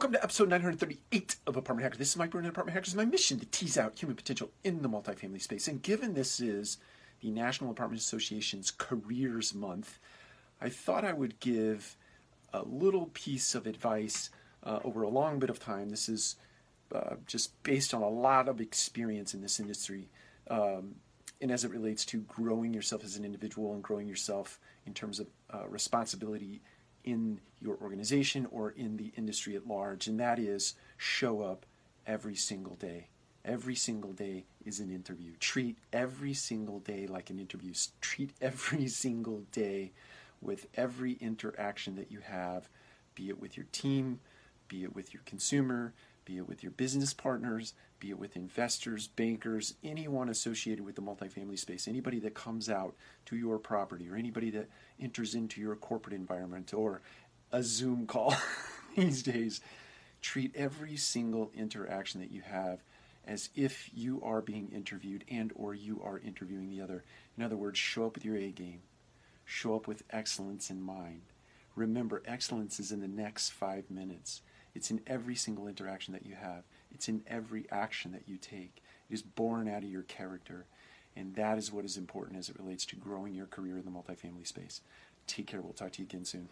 Welcome to episode 938 of Apartment Hackers. This is Mike Brewer, Apartment Hackers. My mission to tease out human potential in the multifamily space. And given this is the National Apartment Association's Careers Month, I thought I would give a little piece of advice uh, over a long bit of time. This is uh, just based on a lot of experience in this industry. Um, and as it relates to growing yourself as an individual and growing yourself in terms of uh, responsibility in your organization or in the industry at large, and that is show up every single day. Every single day is an interview. Treat every single day like an interview. Treat every single day with every interaction that you have, be it with your team, be it with your consumer, be it with your business partners, be it with investors, bankers, anyone associated with the multifamily space, anybody that comes out to your property or anybody that enters into your corporate environment or a Zoom call these days, treat every single interaction that you have as if you are being interviewed and or you are interviewing the other. In other words, show up with your A game. Show up with excellence in mind. Remember, excellence is in the next 5 minutes. It's in every single interaction that you have. It's in every action that you take. It is born out of your character. And that is what is important as it relates to growing your career in the multifamily space. Take care. We'll talk to you again soon.